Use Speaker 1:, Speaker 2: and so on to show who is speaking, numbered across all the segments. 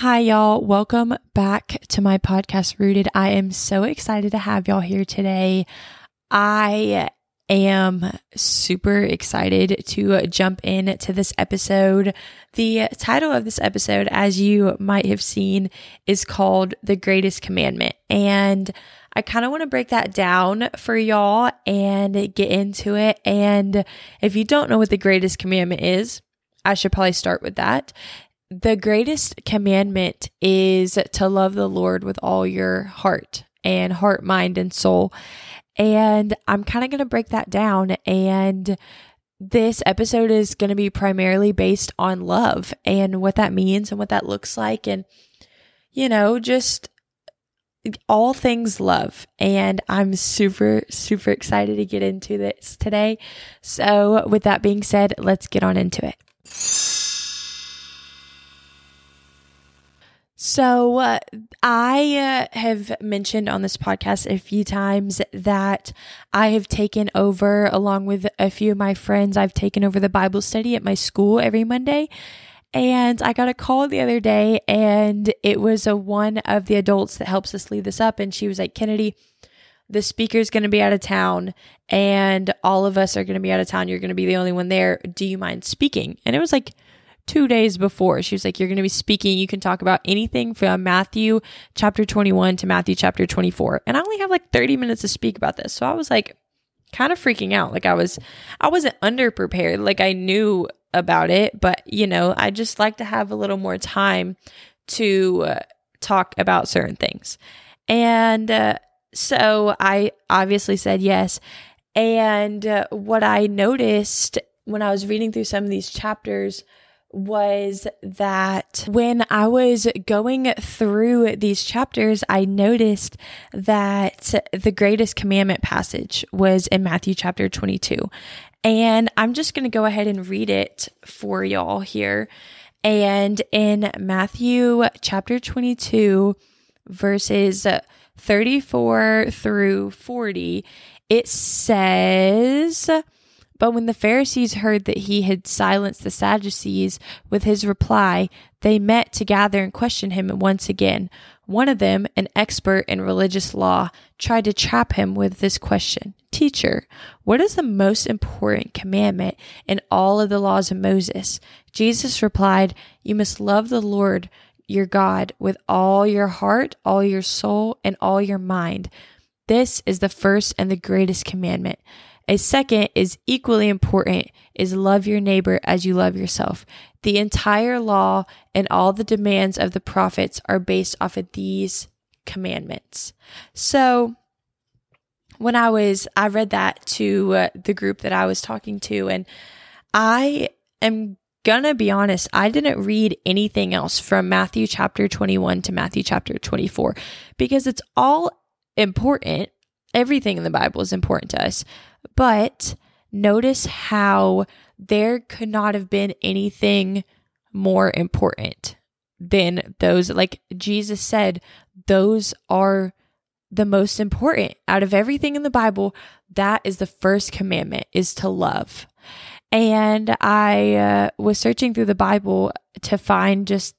Speaker 1: Hi, y'all. Welcome back to my podcast, Rooted. I am so excited to have y'all here today. I am super excited to jump into this episode. The title of this episode, as you might have seen, is called The Greatest Commandment. And I kind of want to break that down for y'all and get into it. And if you don't know what the greatest commandment is, I should probably start with that the greatest commandment is to love the Lord with all your heart and heart, mind, and soul. And I'm kind of going to break that down. And this episode is going to be primarily based on love and what that means and what that looks like. And, you know, just all things love. And I'm super, super excited to get into this today. So, with that being said, let's get on into it. So, uh, I uh, have mentioned on this podcast a few times that I have taken over, along with a few of my friends, I've taken over the Bible study at my school every Monday. And I got a call the other day, and it was a one of the adults that helps us lead this up. And she was like, Kennedy, the speaker's going to be out of town, and all of us are going to be out of town. You're going to be the only one there. Do you mind speaking? And it was like, two days before. She was like, You're going to be speaking. You can talk about anything from Matthew chapter 21 to Matthew chapter 24. And I only have like 30 minutes to speak about this. So I was like, kind of freaking out. Like I was, I wasn't underprepared. Like I knew about it, but you know, I just like to have a little more time to uh, talk about certain things. And uh, so I obviously said yes. And uh, what I noticed when I was reading through some of these chapters was that when I was going through these chapters, I noticed that the greatest commandment passage was in Matthew chapter 22. And I'm just going to go ahead and read it for y'all here. And in Matthew chapter 22, verses 34 through 40, it says, but when the Pharisees heard that he had silenced the Sadducees with his reply, they met to gather and question him once again. One of them, an expert in religious law, tried to trap him with this question Teacher, what is the most important commandment in all of the laws of Moses? Jesus replied, You must love the Lord your God with all your heart, all your soul, and all your mind. This is the first and the greatest commandment. A second is equally important is love your neighbor as you love yourself. The entire law and all the demands of the prophets are based off of these commandments. So when I was I read that to uh, the group that I was talking to and I am gonna be honest, I didn't read anything else from Matthew chapter 21 to Matthew chapter 24 because it's all important. Everything in the Bible is important to us. But notice how there could not have been anything more important than those. Like Jesus said, those are the most important out of everything in the Bible. That is the first commandment is to love. And I uh, was searching through the Bible to find just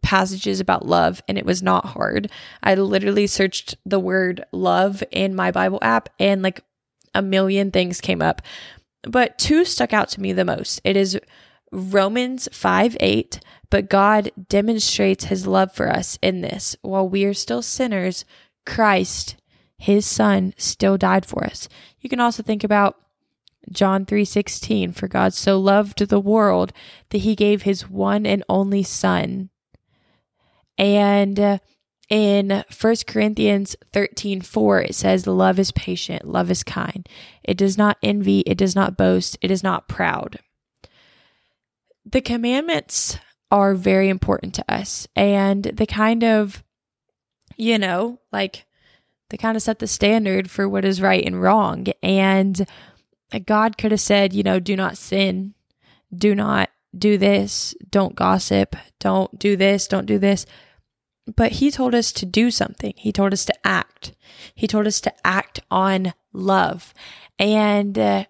Speaker 1: passages about love and it was not hard. I literally searched the word love in my Bible app and like a million things came up, but two stuck out to me the most. It is Romans 5 8, but God demonstrates his love for us in this. While we are still sinners, Christ, his son, still died for us. You can also think about John 3:16 for God so loved the world that he gave his one and only son. And uh, in 1 Corinthians 13 4, it says, Love is patient, love is kind. It does not envy, it does not boast, it is not proud. The commandments are very important to us, and the kind of, you know, like they kind of set the standard for what is right and wrong. And God could have said, you know, do not sin, do not do this, don't gossip, don't do this, don't do this but he told us to do something. He told us to act. He told us to act on love. And uh,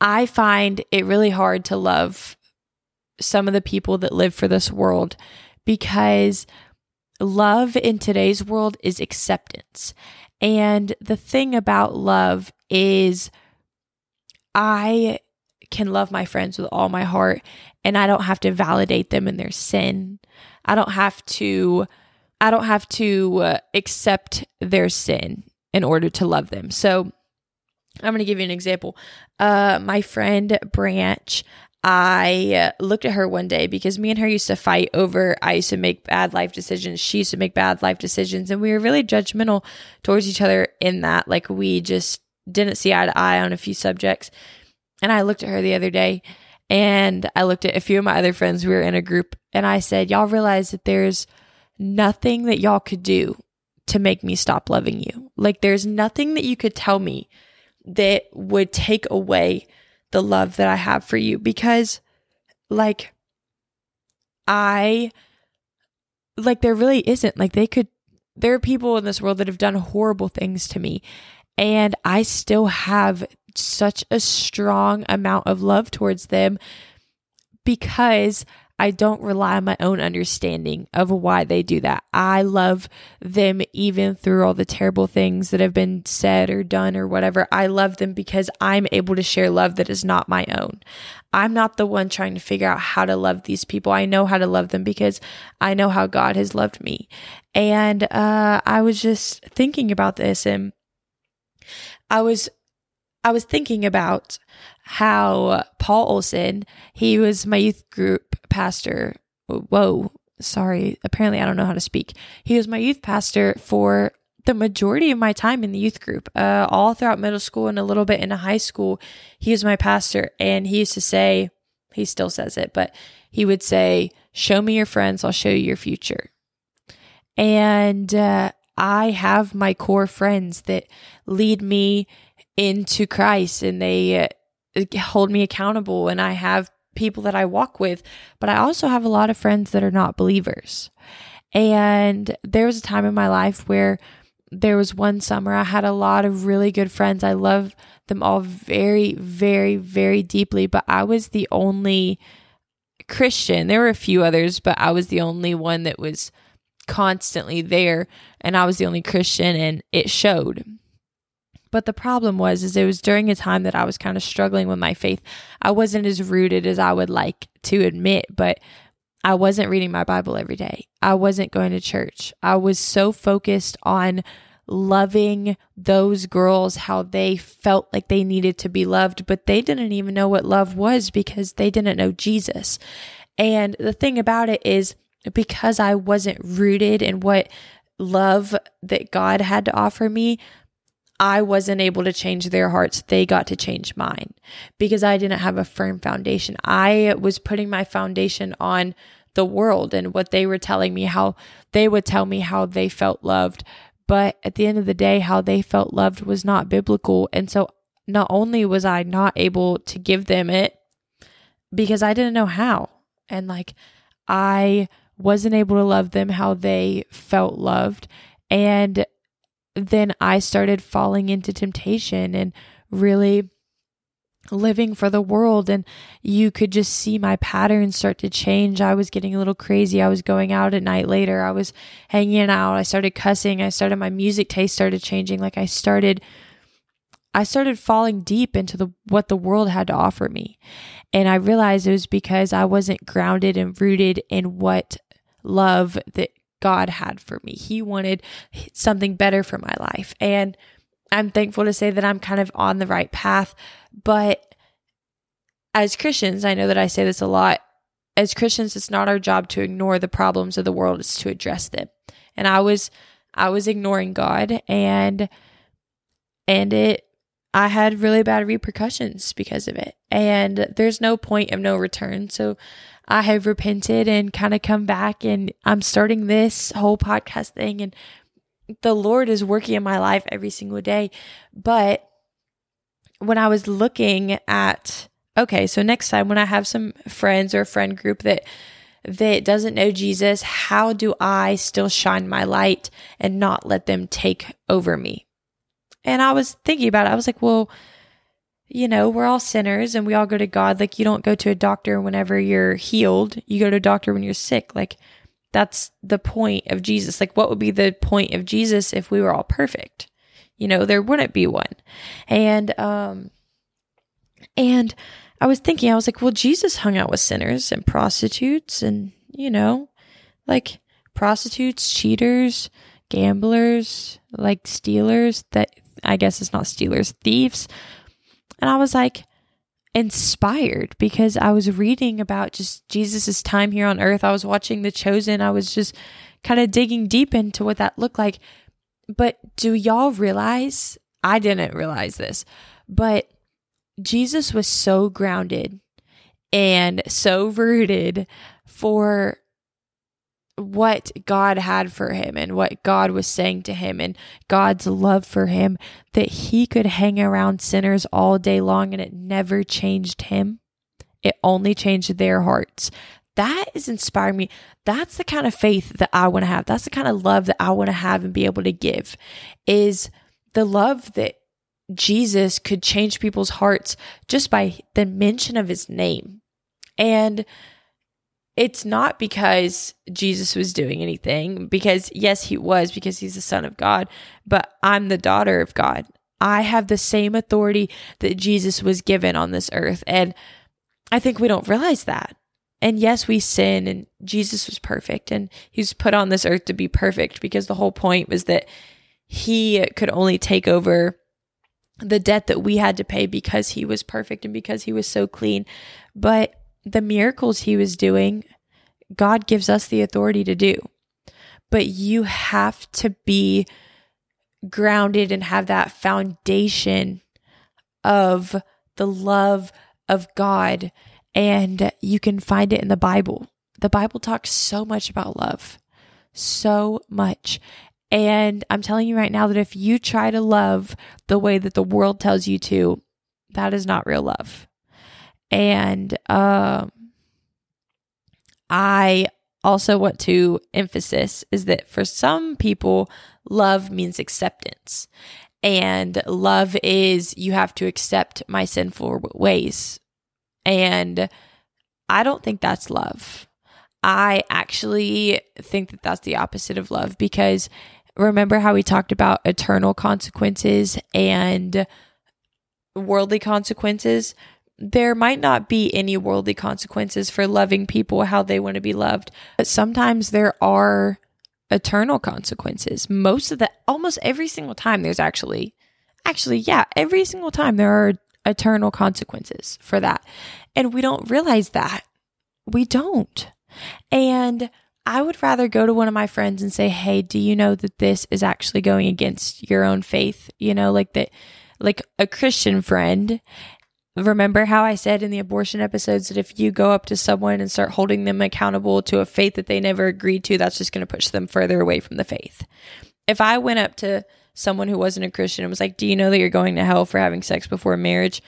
Speaker 1: I find it really hard to love some of the people that live for this world because love in today's world is acceptance. And the thing about love is I can love my friends with all my heart and I don't have to validate them in their sin. I don't have to I don't have to uh, accept their sin in order to love them. So I'm going to give you an example. Uh, my friend Branch, I uh, looked at her one day because me and her used to fight over I used to make bad life decisions. She used to make bad life decisions. And we were really judgmental towards each other in that. Like we just didn't see eye to eye on a few subjects. And I looked at her the other day and I looked at a few of my other friends. We were in a group and I said, Y'all realize that there's nothing that y'all could do to make me stop loving you. Like there's nothing that you could tell me that would take away the love that I have for you because like I like there really isn't like they could there are people in this world that have done horrible things to me and I still have such a strong amount of love towards them because I don't rely on my own understanding of why they do that. I love them even through all the terrible things that have been said or done or whatever. I love them because I'm able to share love that is not my own. I'm not the one trying to figure out how to love these people. I know how to love them because I know how God has loved me. And uh, I was just thinking about this and I was I was thinking about how Paul Olson, he was my youth group pastor. Whoa, sorry. Apparently, I don't know how to speak. He was my youth pastor for the majority of my time in the youth group, uh, all throughout middle school and a little bit in high school. He was my pastor, and he used to say, he still says it, but he would say, Show me your friends, I'll show you your future. And uh, I have my core friends that lead me into Christ and they uh, hold me accountable and I have people that I walk with, but I also have a lot of friends that are not believers. And there was a time in my life where there was one summer I had a lot of really good friends. I love them all very, very, very deeply, but I was the only Christian. There were a few others, but I was the only one that was constantly there and I was the only Christian and it showed. But the problem was is it was during a time that I was kind of struggling with my faith. I wasn't as rooted as I would like to admit, but I wasn't reading my Bible every day. I wasn't going to church. I was so focused on loving those girls how they felt like they needed to be loved, but they didn't even know what love was because they didn't know Jesus. And the thing about it is because I wasn't rooted in what love that God had to offer me, I wasn't able to change their hearts. They got to change mine because I didn't have a firm foundation. I was putting my foundation on the world and what they were telling me, how they would tell me how they felt loved. But at the end of the day, how they felt loved was not biblical. And so not only was I not able to give them it because I didn't know how. And like I wasn't able to love them how they felt loved. And then I started falling into temptation and really living for the world and you could just see my patterns start to change. I was getting a little crazy. I was going out at night later. I was hanging out. I started cussing. I started my music taste started changing. Like I started I started falling deep into the what the world had to offer me. And I realized it was because I wasn't grounded and rooted in what love that God had for me. He wanted something better for my life. And I'm thankful to say that I'm kind of on the right path. But as Christians, I know that I say this a lot. As Christians, it's not our job to ignore the problems of the world, it's to address them. And I was I was ignoring God and and it I had really bad repercussions because of it. And there's no point of no return. So I have repented and kind of come back and I'm starting this whole podcast thing and the Lord is working in my life every single day. But when I was looking at okay, so next time when I have some friends or a friend group that that doesn't know Jesus, how do I still shine my light and not let them take over me? And I was thinking about it. I was like, well, you know, we're all sinners and we all go to God. Like, you don't go to a doctor whenever you're healed, you go to a doctor when you're sick. Like, That's the point of Jesus. Like, what would be the point of Jesus if we were all perfect? You know, there wouldn't be one. And, um, and I was thinking, I was like, well, Jesus hung out with sinners and prostitutes and, you know, like prostitutes, cheaters, gamblers, like stealers that I guess it's not stealers, thieves. And I was like, inspired because I was reading about just Jesus's time here on earth. I was watching The Chosen. I was just kind of digging deep into what that looked like. But do y'all realize? I didn't realize this, but Jesus was so grounded and so rooted for what God had for him and what God was saying to him and God's love for him that he could hang around sinners all day long and it never changed him. It only changed their hearts. That is inspiring me. That's the kind of faith that I want to have. That's the kind of love that I want to have and be able to give is the love that Jesus could change people's hearts just by the mention of his name. And it's not because Jesus was doing anything, because yes, he was, because he's the Son of God, but I'm the daughter of God. I have the same authority that Jesus was given on this earth. And I think we don't realize that. And yes, we sin, and Jesus was perfect, and he was put on this earth to be perfect because the whole point was that he could only take over the debt that we had to pay because he was perfect and because he was so clean. But the miracles he was doing, God gives us the authority to do. But you have to be grounded and have that foundation of the love of God. And you can find it in the Bible. The Bible talks so much about love, so much. And I'm telling you right now that if you try to love the way that the world tells you to, that is not real love. And um, I also want to emphasis is that for some people, love means acceptance. And love is you have to accept my sinful ways. And I don't think that's love. I actually think that that's the opposite of love because remember how we talked about eternal consequences and worldly consequences? There might not be any worldly consequences for loving people how they want to be loved, but sometimes there are eternal consequences. Most of the, almost every single time, there's actually, actually, yeah, every single time there are eternal consequences for that. And we don't realize that. We don't. And I would rather go to one of my friends and say, Hey, do you know that this is actually going against your own faith? You know, like that, like a Christian friend Remember how I said in the abortion episodes that if you go up to someone and start holding them accountable to a faith that they never agreed to, that's just going to push them further away from the faith. If I went up to someone who wasn't a Christian and was like, Do you know that you're going to hell for having sex before marriage?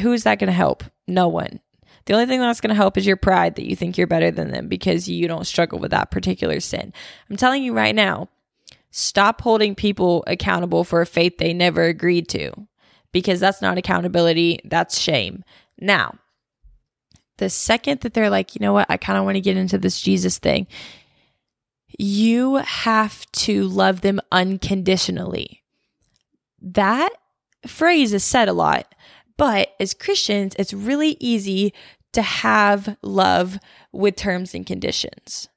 Speaker 1: Who is that going to help? No one. The only thing that's going to help is your pride that you think you're better than them because you don't struggle with that particular sin. I'm telling you right now, stop holding people accountable for a faith they never agreed to because that's not accountability, that's shame. Now, the second that they're like, you know what, I kind of want to get into this Jesus thing, you have to love them unconditionally. That phrase is said a lot, but as Christians, it's really easy to have love with terms and conditions.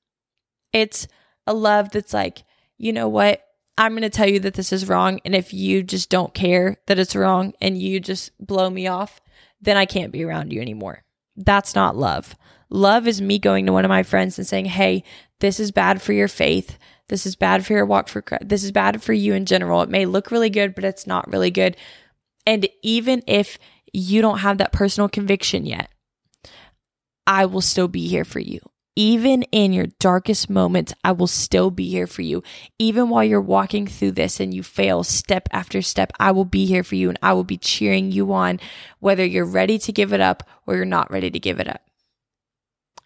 Speaker 1: It's a love that's like, you know what, I'm going to tell you that this is wrong. And if you just don't care that it's wrong and you just blow me off, then I can't be around you anymore. That's not love. Love is me going to one of my friends and saying, Hey, this is bad for your faith. This is bad for your walk for Christ. This is bad for you in general. It may look really good, but it's not really good. And even if you don't have that personal conviction yet, I will still be here for you. Even in your darkest moments, I will still be here for you. Even while you're walking through this and you fail step after step, I will be here for you and I will be cheering you on, whether you're ready to give it up or you're not ready to give it up.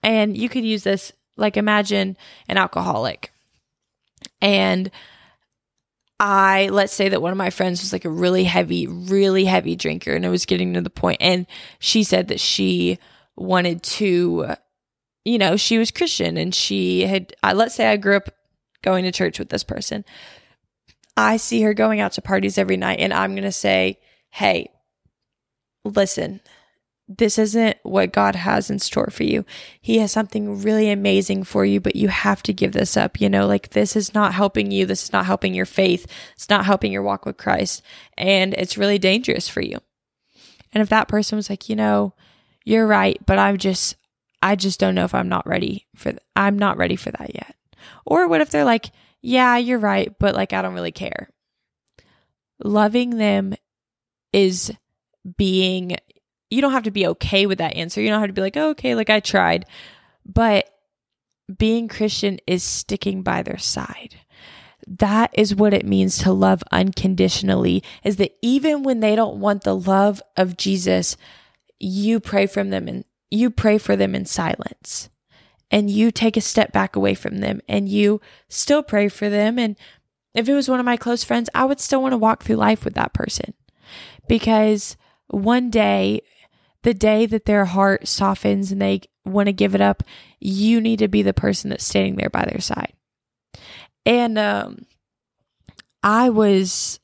Speaker 1: And you could use this like imagine an alcoholic. And I, let's say that one of my friends was like a really heavy, really heavy drinker and it was getting to the point, and she said that she wanted to you know, she was Christian and she had, uh, let's say I grew up going to church with this person. I see her going out to parties every night and I'm going to say, hey, listen, this isn't what God has in store for you. He has something really amazing for you, but you have to give this up. You know, like this is not helping you. This is not helping your faith. It's not helping your walk with Christ. And it's really dangerous for you. And if that person was like, you know, you're right, but I'm just, I just don't know if I'm not ready for, th- I'm not ready for that yet. Or what if they're like, yeah, you're right, but like, I don't really care. Loving them is being, you don't have to be okay with that answer. You don't have to be like, oh, okay, like I tried. But being Christian is sticking by their side. That is what it means to love unconditionally, is that even when they don't want the love of Jesus, you pray from them and you pray for them in silence and you take a step back away from them and you still pray for them. And if it was one of my close friends, I would still want to walk through life with that person because one day, the day that their heart softens and they want to give it up, you need to be the person that's standing there by their side. And um, I was,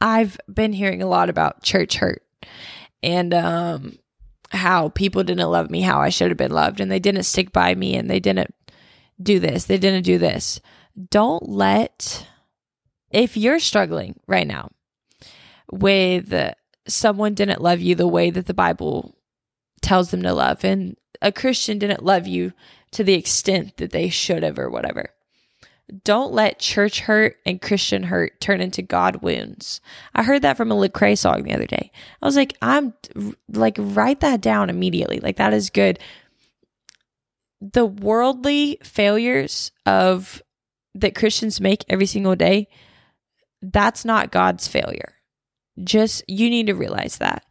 Speaker 1: I've been hearing a lot about church hurt and um, how people didn't love me how I should have been loved and they didn't stick by me and they didn't do this, they didn't do this. Don't let, if you're struggling right now with someone didn't love you the way that the Bible tells them to love, and a Christian didn't love you to the extent that they should have or whatever. Don't let church hurt and Christian hurt turn into God wounds. I heard that from a Lecrae song the other day. I was like, I'm like, write that down immediately. Like, that is good. The worldly failures of that Christians make every single day, that's not God's failure. Just, you need to realize that.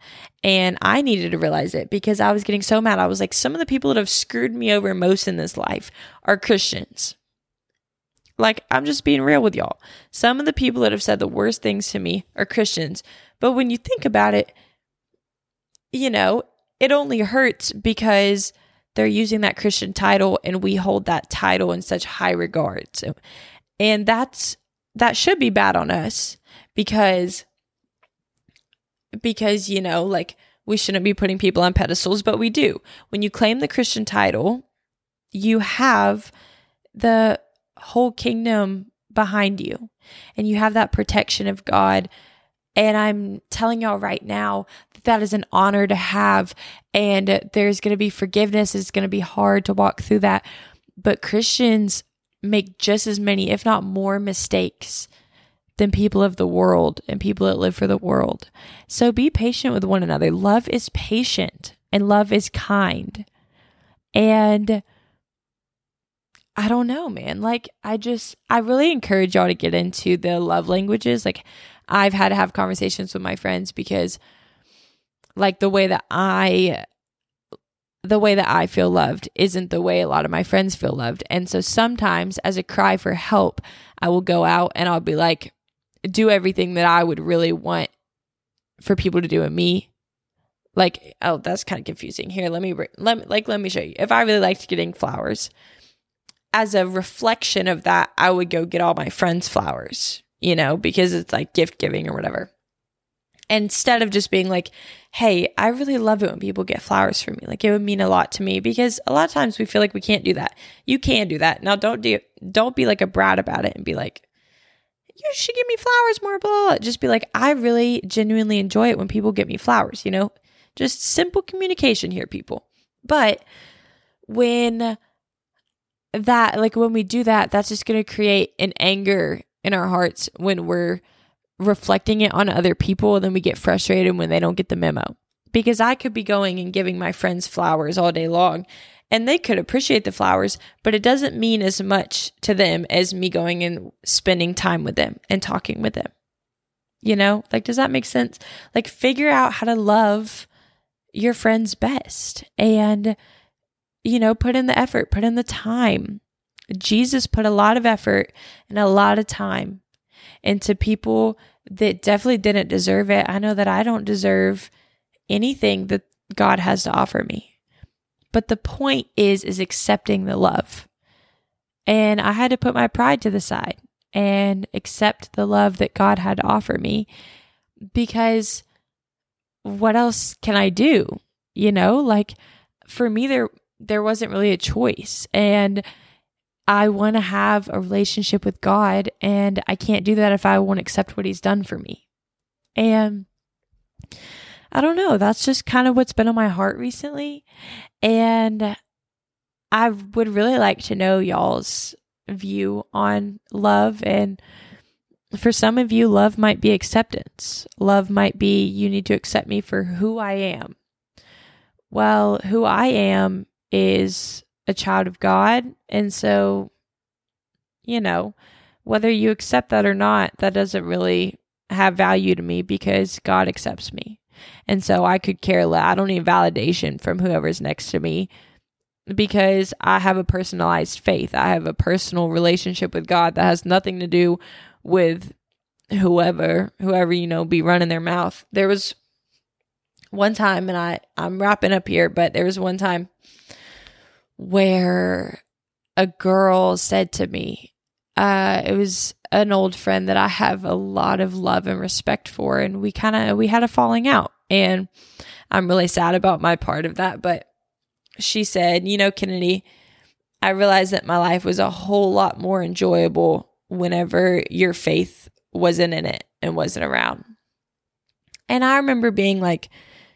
Speaker 1: And I needed to realize it because I was getting so mad. I was like, some of the people that have screwed me over most in this life are Christians like, I'm just being real with y'all. Some of the people that have said the worst things to me are Christians. But when you think about it, you know, it only hurts because they're using that Christian title and we hold that title in such high regard. So, and that's that should be bad on us because because you know, like we shouldn't be putting people on pedestals, but we do. When you claim the Christian title, you have the whole kingdom behind you and you have that protection of God. And I'm telling y'all right now that that is an honor to have. And there's going to be forgiveness. It's going to be hard to walk through that. But Christians make just as many, if not more, mistakes than people of the world and people that live for the world. So be patient with one another. Love is patient and love is kind. And I don't know, man. Like, I just, I really encourage y'all to get into the love languages. Like, I've had to have conversations with my friends because, like, the way that I, the way that I feel loved isn't the way a lot of my friends feel loved. And so sometimes, as a cry for help, I will go out and I'll be like, do everything that I would really want for people to do in me. Like, oh, that's kind of confusing. Here, let me, let me, like, let me show you. If I really liked getting flowers, as a reflection of that, I would go get all my friends flowers, you know, because it's like gift giving or whatever. Instead of just being like, hey, I really love it when people get flowers for me. Like it would mean a lot to me because a lot of times we feel like we can't do that. You can do that. Now don't do don't be like a brat about it and be like, you should give me flowers more, blah, blah. Just be like, I really genuinely enjoy it when people get me flowers, you know? Just simple communication here, people. But when that like when we do that that's just going to create an anger in our hearts when we're reflecting it on other people and then we get frustrated when they don't get the memo. Because i could be going and giving my friends flowers all day long and they could appreciate the flowers but it doesn't mean as much to them as me going and spending time with them and talking with them. You know? Like does that make sense? Like figure out how to love your friends best. And you know, put in the effort, put in the time. Jesus put a lot of effort and a lot of time into people that definitely didn't deserve it. I know that I don't deserve anything that God has to offer me. But the point is is accepting the love. And I had to put my pride to the side and accept the love that God had to offer me because what else can I do? You know, like for me there there wasn't really a choice and I want to have a relationship with God and I can't do that if I won't accept what he's done for me. And I don't know, that's just kind of what's been on my heart recently and I would really like to know y'all's view on love and for some of you love might be acceptance. Love might be you need to accept me for who I am. Well, who I am is a child of God. And so, you know, whether you accept that or not, that doesn't really have value to me because God accepts me. And so I could care less. I don't need validation from whoever's next to me because I have a personalized faith. I have a personal relationship with God that has nothing to do with whoever, whoever, you know, be running their mouth. There was one time, and I, I'm wrapping up here, but there was one time where a girl said to me, uh, it was an old friend that I have a lot of love and respect for, and we kind of we had a falling out, and I'm really sad about my part of that. But she said, you know, Kennedy, I realized that my life was a whole lot more enjoyable whenever your faith wasn't in it and wasn't around. And I remember being like,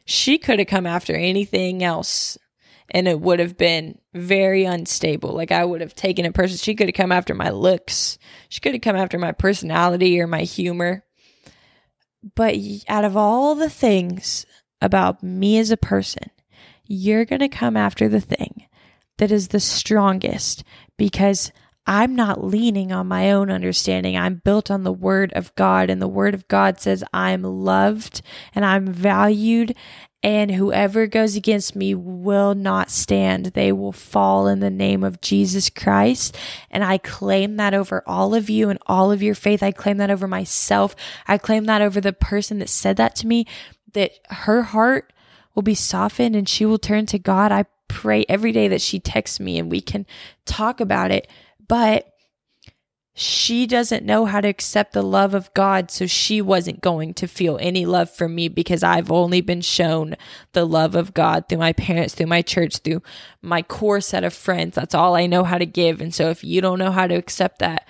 Speaker 1: she could have come after anything else and it would have been very unstable. Like I would have taken a person, She could have come after my looks. She could have come after my personality or my humor. But out of all the things about me as a person, you're going to come after the thing that is the strongest because I'm not leaning on my own understanding. I'm built on the Word of God, and the Word of God says I'm loved and I'm valued, and whoever goes against me will not stand. They will fall in the name of Jesus Christ. And I claim that over all of you and all of your faith. I claim that over myself. I claim that over the person that said that to me, that her heart will be softened and she will turn to God. I pray every day that she texts me and we can talk about it but she doesn't know how to accept the love of God, so she wasn't going to feel any love for me because I've only been shown the love of God through my parents, through my church, through my core set of friends. That's all I know how to give. And so if you don't know how to accept that,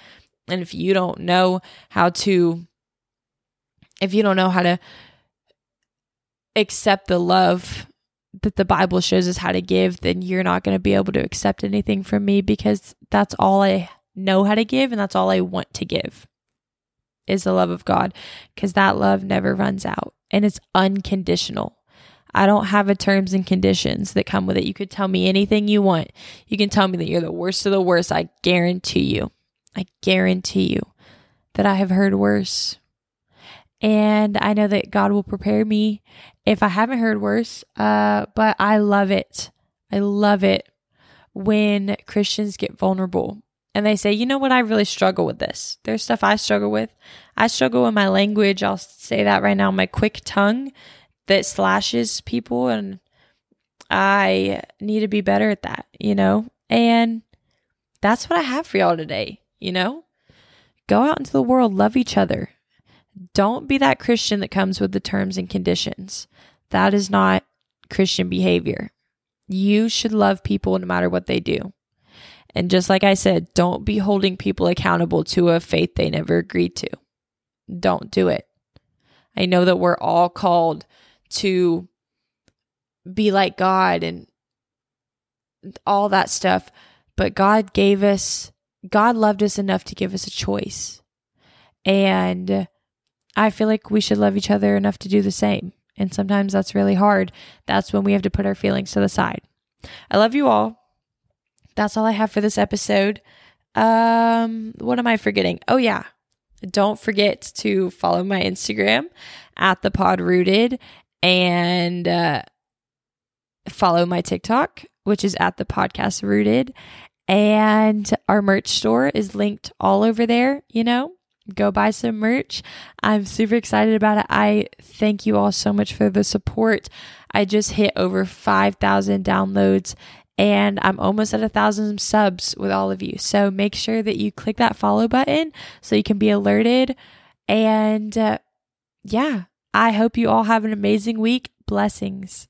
Speaker 1: and if you don't know how to, if you don't know how to accept the love that the Bible shows us how to give, then you're not going to be able to accept anything from me because that's all I know how to give and that's all I want to give is the love of God because that love never runs out and it's unconditional. I don't have a terms and conditions that come with it. You could tell me anything you want. You can tell me that you're the worst of the worst. I guarantee you. I guarantee you that I have heard worse. And I know that God will prepare me if I haven't heard worse. Uh, but I love it. I love it when Christians get vulnerable and they say, you know what, I really struggle with this. There's stuff I struggle with. I struggle with my language. I'll say that right now. My quick tongue that slashes people, and I need to be better at that, you know? And that's what I have for y'all today, you know? Go out into the world, love each other, don't be that Christian that comes with the terms and conditions. That is not Christian behavior. You should love people no matter what they do. And just like I said, don't be holding people accountable to a faith they never agreed to. Don't do it. I know that we're all called to be like God and all that stuff, but God gave us, God loved us enough to give us a choice. And I feel like we should love each other enough to do the same. And sometimes that's really hard. That's when we have to put our feelings to the side. I love you all. That's all I have for this episode. Um, what am I forgetting? Oh yeah. Don't forget to follow my Instagram at the pod rooted and uh, follow my TikTok, which is at the podcast rooted. And our merch store is linked all over there, you know go buy some merch. I'm super excited about it. I thank you all so much for the support. I just hit over 5,000 downloads and I'm almost at a thousand subs with all of you. So make sure that you click that follow button so you can be alerted. And uh, yeah, I hope you all have an amazing week. Blessings.